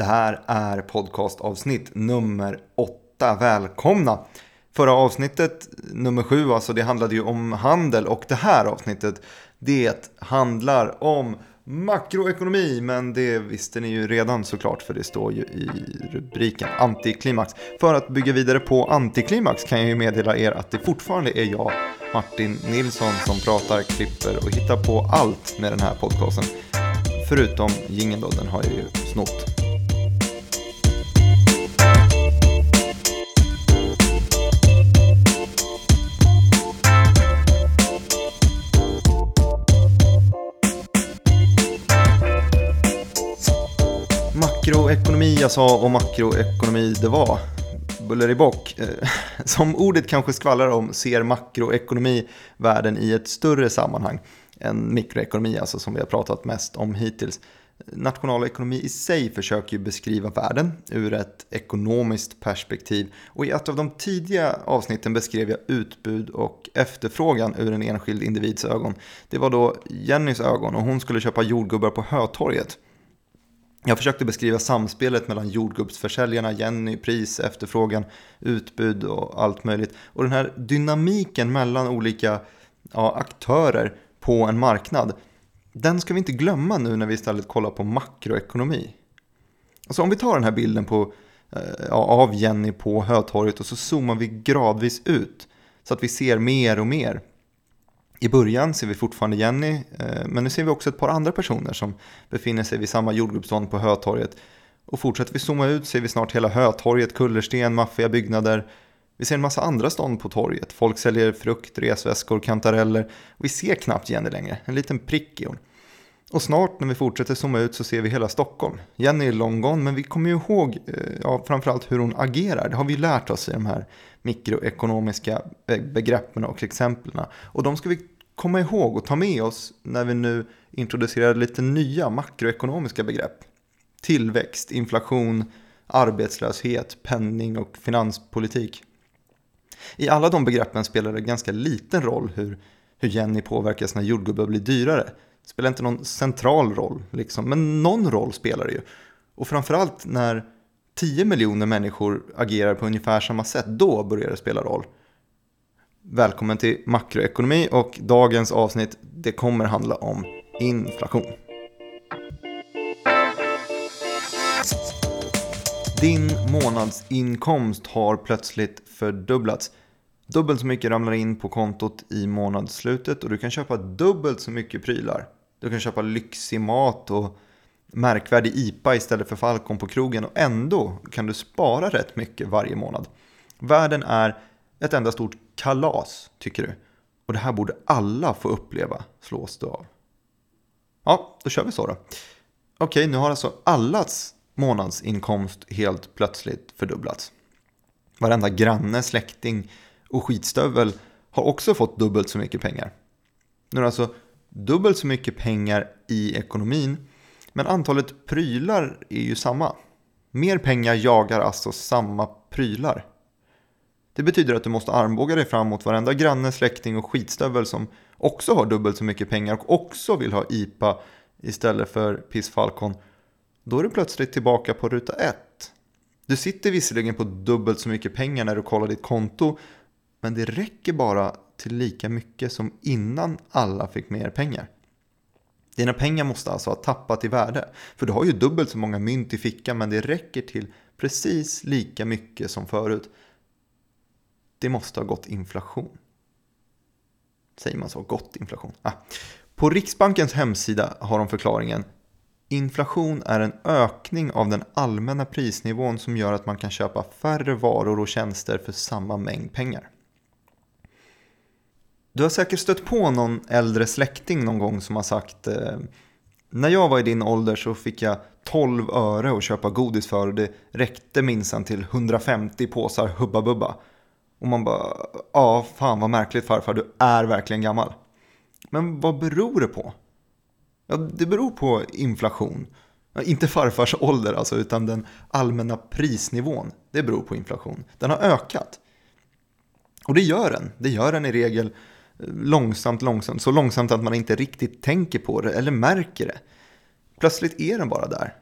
Det här är podcastavsnitt nummer åtta. Välkomna! Förra avsnittet, nummer sju, alltså det handlade ju om handel och det här avsnittet, det handlar om makroekonomi, men det visste ni ju redan såklart för det står ju i rubriken antiklimax. För att bygga vidare på antiklimax kan jag ju meddela er att det fortfarande är jag, Martin Nilsson, som pratar, klipper och hittar på allt med den här podcasten. Förutom jingeln då, den har jag ju snott. Makroekonomi jag sa och makroekonomi det var. Buller i bock. Eh, som ordet kanske skvallrar om ser makroekonomi världen i ett större sammanhang än mikroekonomi, alltså som vi har pratat mest om hittills. Nationalekonomi i sig försöker ju beskriva världen ur ett ekonomiskt perspektiv och i ett av de tidiga avsnitten beskrev jag utbud och efterfrågan ur en enskild individs ögon. Det var då Jennys ögon och hon skulle köpa jordgubbar på Hötorget. Jag försökte beskriva samspelet mellan jordgubbsförsäljarna, Jenny, pris, efterfrågan, utbud och allt möjligt. Och den här dynamiken mellan olika ja, aktörer på en marknad, den ska vi inte glömma nu när vi istället kollar på makroekonomi. Alltså om vi tar den här bilden på, eh, ja, av Jenny på Hötorget och så zoomar vi gradvis ut så att vi ser mer och mer. I början ser vi fortfarande Jenny, eh, men nu ser vi också ett par andra personer som befinner sig vid samma jordgubbsstånd på Hötorget. Och fortsätter vi zooma ut ser vi snart hela Hötorget, kullersten, maffiga byggnader. Vi ser en massa andra stånd på torget. Folk säljer frukt, resväskor, kantareller. Och vi ser knappt Jenny längre, en liten prick i hon. Och snart när vi fortsätter zooma ut så ser vi hela Stockholm. Jenny är long gone, men vi kommer ju ihåg eh, ja, framförallt hur hon agerar. Det har vi lärt oss i de här mikroekonomiska begreppen och exemplen. Och de ska vi komma ihåg och ta med oss när vi nu introducerar lite nya makroekonomiska begrepp. Tillväxt, inflation, arbetslöshet, penning och finanspolitik. I alla de begreppen spelar det ganska liten roll hur, hur Jenny påverkas när jordgubbar blir dyrare. Det spelar inte någon central roll, liksom. men någon roll spelar det ju. Och framförallt när 10 miljoner människor agerar på ungefär samma sätt, då börjar det spela roll. Välkommen till makroekonomi och dagens avsnitt det kommer handla om inflation. Din månadsinkomst har plötsligt fördubblats. Dubbelt så mycket ramlar in på kontot i månadsslutet och du kan köpa dubbelt så mycket prylar. Du kan köpa lyxig mat och märkvärdig IPA istället för Falcon på krogen och ändå kan du spara rätt mycket varje månad. Världen är ett enda stort kalas, tycker du. Och det här borde alla få uppleva, slås du av. Ja, då kör vi så då. Okej, nu har alltså allas månadsinkomst helt plötsligt fördubblats. Varenda granne, släkting och skitstövel har också fått dubbelt så mycket pengar. Nu är det alltså dubbelt så mycket pengar i ekonomin, men antalet prylar är ju samma. Mer pengar jagar alltså samma prylar. Det betyder att du måste armbåga dig fram mot varenda granne, släkting och skitstövel som också har dubbelt så mycket pengar och också vill ha IPA istället för pissfalkon. Då är du plötsligt tillbaka på ruta ett. Du sitter visserligen på dubbelt så mycket pengar när du kollar ditt konto, men det räcker bara till lika mycket som innan alla fick mer pengar. Dina pengar måste alltså ha tappat i värde, för du har ju dubbelt så många mynt i fickan men det räcker till precis lika mycket som förut. Det måste ha gått inflation. Säger man så? Gått inflation? Ah. På Riksbankens hemsida har de förklaringen Inflation är en ökning av den allmänna prisnivån som gör att man kan köpa färre varor och tjänster för samma mängd pengar. Du har säkert stött på någon äldre släkting någon gång som har sagt eh, När jag var i din ålder så fick jag 12 öre att köpa godis för och det räckte minsann till 150 påsar Hubba Bubba. Och man bara, ja fan vad märkligt farfar, du är verkligen gammal. Men vad beror det på? Ja, det beror på inflation. Inte farfars ålder alltså, utan den allmänna prisnivån. Det beror på inflation. Den har ökat. Och det gör den. Det gör den i regel långsamt, långsamt. Så långsamt att man inte riktigt tänker på det eller märker det. Plötsligt är den bara där.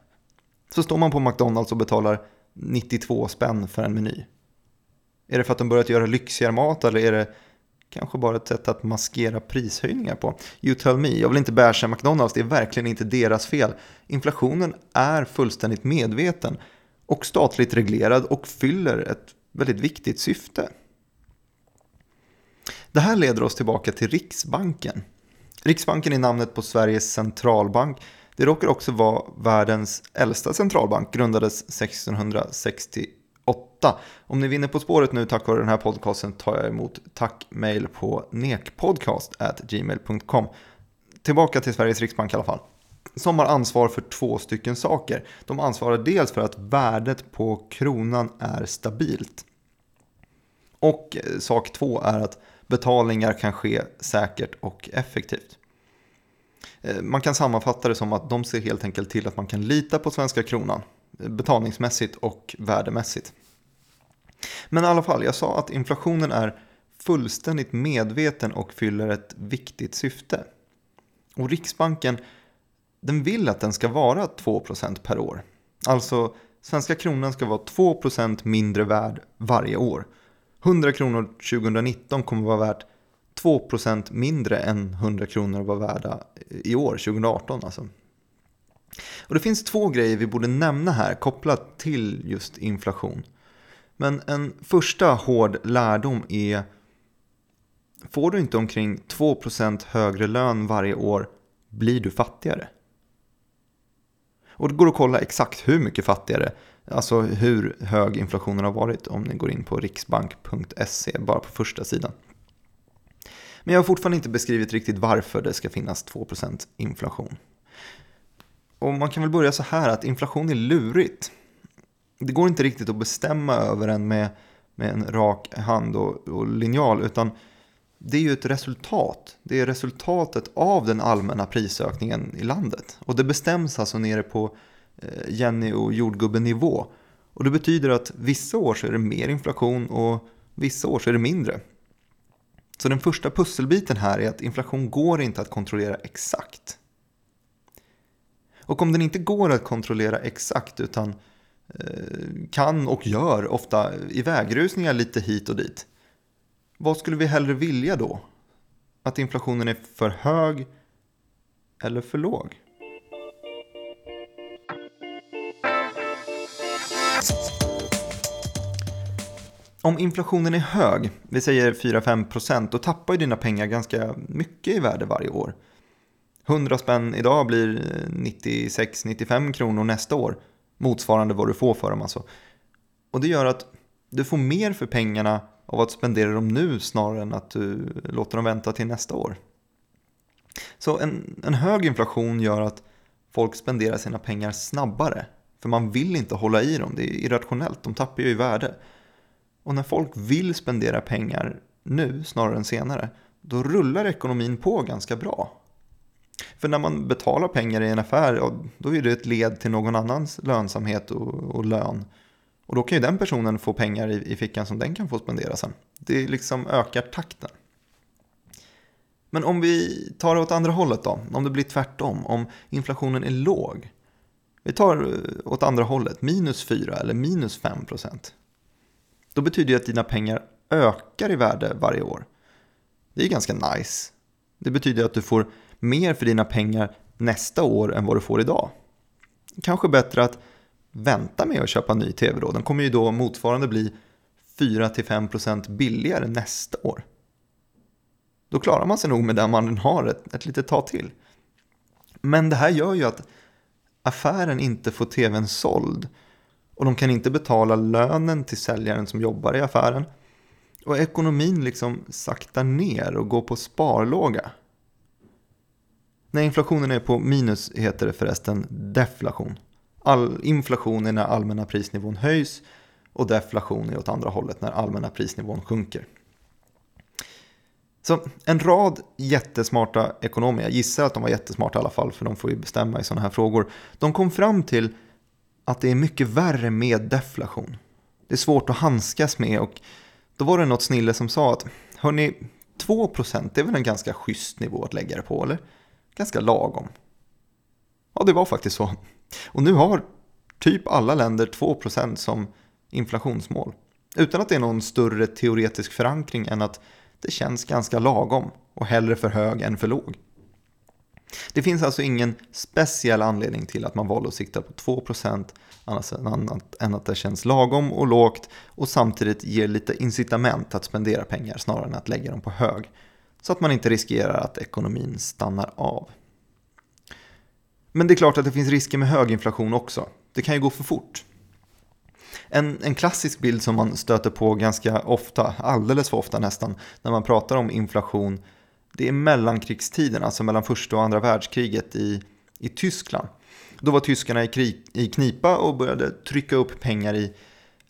Så står man på McDonalds och betalar 92 spänn för en meny. Är det för att de börjat göra lyxigare mat eller är det kanske bara ett sätt att maskera prishöjningar på? You tell me, jag vill inte basha McDonalds, det är verkligen inte deras fel. Inflationen är fullständigt medveten och statligt reglerad och fyller ett väldigt viktigt syfte. Det här leder oss tillbaka till Riksbanken. Riksbanken är namnet på Sveriges centralbank. Det råkar också vara världens äldsta centralbank, grundades 1668. Om ni vinner På spåret nu tack vare den här podcasten tar jag emot tackmail på nekpodcast.gmail.com. Tillbaka till Sveriges Riksbank i alla fall. Som har ansvar för två stycken saker. De ansvarar dels för att värdet på kronan är stabilt. Och eh, sak två är att betalningar kan ske säkert och effektivt. Eh, man kan sammanfatta det som att de ser helt enkelt till att man kan lita på svenska kronan eh, betalningsmässigt och värdemässigt. Men i alla fall, jag sa att inflationen är fullständigt medveten och fyller ett viktigt syfte. Och Riksbanken den vill att den ska vara 2% per år. Alltså svenska kronan ska vara 2% mindre värd varje år. 100 kronor 2019 kommer vara värt 2% mindre än 100 kronor var värda i år, 2018 alltså. Och det finns två grejer vi borde nämna här kopplat till just inflation. Men en första hård lärdom är Får du inte omkring 2% högre lön varje år blir du fattigare. Och det går att kolla exakt hur mycket fattigare, alltså hur hög inflationen har varit om ni går in på riksbank.se, bara på första sidan. Men jag har fortfarande inte beskrivit riktigt varför det ska finnas 2% inflation. Och man kan väl börja så här att inflation är lurigt. Det går inte riktigt att bestämma över den med, med en rak hand och, och linjal, utan det är ju ett resultat. Det är resultatet av den allmänna prisökningen i landet. Och det bestäms alltså nere på eh, Jenny och jordgubben-nivå. Och det betyder att vissa år så är det mer inflation och vissa år så är det mindre. Så den första pusselbiten här är att inflation går inte att kontrollera exakt. Och om den inte går att kontrollera exakt utan eh, kan och gör ofta ivägrusningar lite hit och dit vad skulle vi hellre vilja då? Att inflationen är för hög eller för låg? Om inflationen är hög, vi säger 4-5%, då tappar ju dina pengar ganska mycket i värde varje år. 100 spänn idag blir 96-95 kronor nästa år, motsvarande vad du får för dem alltså. Och det gör att du får mer för pengarna av att spendera dem nu snarare än att du låter dem vänta till nästa år. Så en, en hög inflation gör att folk spenderar sina pengar snabbare. För man vill inte hålla i dem, det är irrationellt, de tappar ju i värde. Och när folk vill spendera pengar nu snarare än senare, då rullar ekonomin på ganska bra. För när man betalar pengar i en affär, då är det ett led till någon annans lönsamhet och, och lön. Och då kan ju den personen få pengar i, i fickan som den kan få spendera sen. Det liksom ökar takten. Men om vi tar det åt andra hållet då, om det blir tvärtom, om inflationen är låg. Vi tar eh, åt andra hållet, minus 4 eller minus 5 procent. Då betyder det att dina pengar ökar i värde varje år. Det är ganska nice. Det betyder att du får mer för dina pengar nästa år än vad du får idag. Kanske bättre att vänta med att köpa ny tv då. Den kommer ju då motsvarande bli 4-5% billigare nästa år. Då klarar man sig nog med den man har ett, ett litet tag till. Men det här gör ju att affären inte får tvn såld. Och de kan inte betala lönen till säljaren som jobbar i affären. Och ekonomin liksom saktar ner och går på sparlåga. När inflationen är på minus heter det förresten deflation all inflation är när allmänna prisnivån höjs och deflation är åt andra hållet när allmänna prisnivån sjunker. Så en rad jättesmarta ekonomer, jag gissar att de var jättesmarta i alla fall för de får ju bestämma i sådana här frågor, de kom fram till att det är mycket värre med deflation. Det är svårt att handskas med och då var det något snille som sa att hörni, 2% det är väl en ganska schysst nivå att lägga det på, eller? Ganska lagom. Ja, det var faktiskt så. Och nu har typ alla länder 2% som inflationsmål. Utan att det är någon större teoretisk förankring än att det känns ganska lagom och hellre för hög än för låg. Det finns alltså ingen speciell anledning till att man valde att sikta på 2% annat än att det känns lagom och lågt och samtidigt ger lite incitament att spendera pengar snarare än att lägga dem på hög. Så att man inte riskerar att ekonomin stannar av. Men det är klart att det finns risker med hög inflation också. Det kan ju gå för fort. En, en klassisk bild som man stöter på ganska ofta, alldeles för ofta nästan, när man pratar om inflation, det är mellankrigstiden, alltså mellan första och andra världskriget i, i Tyskland. Då var tyskarna i, krig, i knipa och började trycka upp pengar i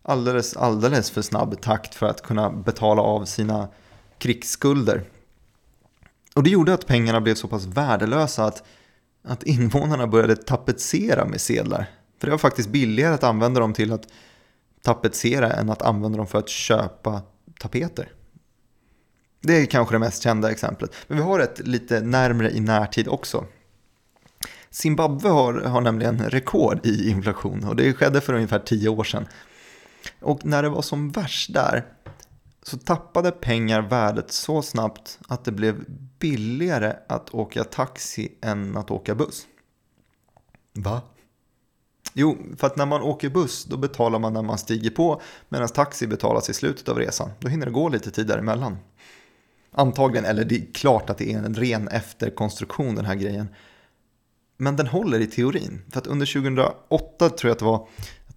alldeles, alldeles för snabb takt för att kunna betala av sina krigsskulder. Och det gjorde att pengarna blev så pass värdelösa att, att invånarna började tapetsera med sedlar. För det var faktiskt billigare att använda dem till att tapetsera än att använda dem för att köpa tapeter. Det är kanske det mest kända exemplet. Men vi har ett lite närmre i närtid också. Zimbabwe har, har nämligen rekord i inflation och det skedde för ungefär tio år sedan. Och när det var som värst där så tappade pengar värdet så snabbt att det blev billigare att åka taxi än att åka buss. Va? Jo, för att när man åker buss då betalar man när man stiger på medan taxi betalas i slutet av resan. Då hinner det gå lite tid däremellan. Antagligen, eller det är klart att det är en ren efterkonstruktion den här grejen. Men den håller i teorin. För att under 2008 tror jag att det var,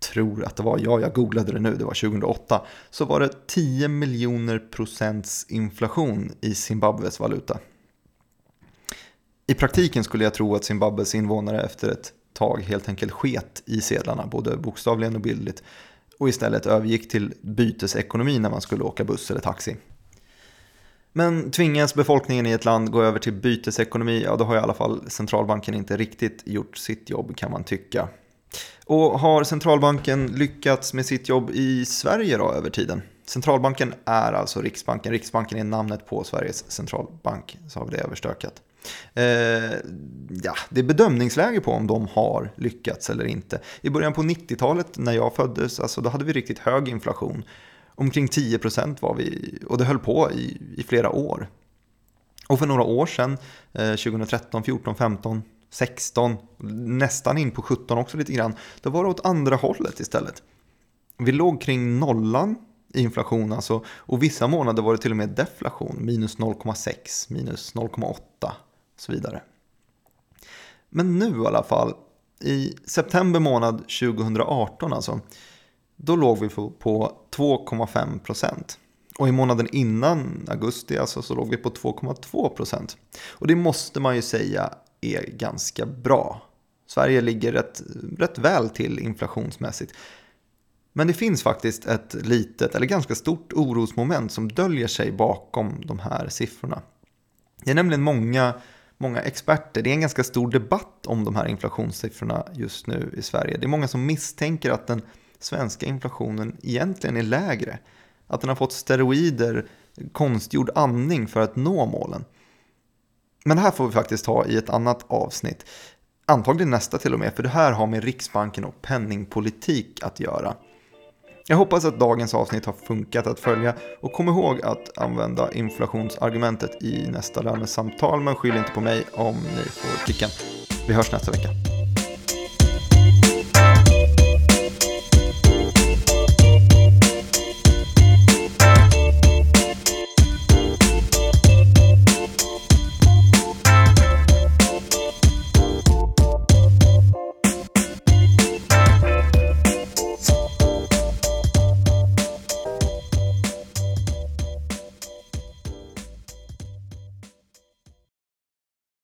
tror att det var, ja jag googlade det nu, det var 2008, så var det 10 miljoner procents inflation i Zimbabwes valuta. I praktiken skulle jag tro att Zimbabwes invånare efter ett tag helt enkelt sket i sedlarna, både bokstavligen och bildligt, och istället övergick till bytesekonomi när man skulle åka buss eller taxi. Men tvingas befolkningen i ett land gå över till bytesekonomi, ja då har i alla fall centralbanken inte riktigt gjort sitt jobb kan man tycka. Och har centralbanken lyckats med sitt jobb i Sverige då över tiden? Centralbanken är alltså Riksbanken. Riksbanken är namnet på Sveriges centralbank, så har vi det överstökat. Eh, ja, det är bedömningsläge på om de har lyckats eller inte. I början på 90-talet när jag föddes, alltså, då hade vi riktigt hög inflation. Omkring 10% var vi, och det höll på i, i flera år. Och för några år sedan, eh, 2013, 14, 15, 16, nästan in på 17 också lite grann, då var det åt andra hållet istället. Vi låg kring nollan i inflation alltså, och vissa månader var det till och med deflation, minus 0,6, minus 0,8 och så vidare. Men nu i alla fall, i september månad 2018 alltså, då låg vi på 2,5 procent. Och i månaden innan augusti alltså, så låg vi på 2,2 procent. Och det måste man ju säga är ganska bra. Sverige ligger rätt, rätt väl till inflationsmässigt. Men det finns faktiskt ett litet, eller ganska stort orosmoment som döljer sig bakom de här siffrorna. Det är nämligen många, många experter, det är en ganska stor debatt om de här inflationssiffrorna just nu i Sverige. Det är många som misstänker att den svenska inflationen egentligen är lägre. Att den har fått steroider, konstgjord andning för att nå målen. Men det här får vi faktiskt ta i ett annat avsnitt. Antagligen nästa till och med, för det här har med Riksbanken och penningpolitik att göra. Jag hoppas att dagens avsnitt har funkat att följa och kom ihåg att använda inflationsargumentet i nästa lönesamtal men skyll inte på mig om ni får kicken. Vi hörs nästa vecka.